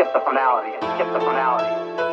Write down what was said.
skip the formality, skip the finality.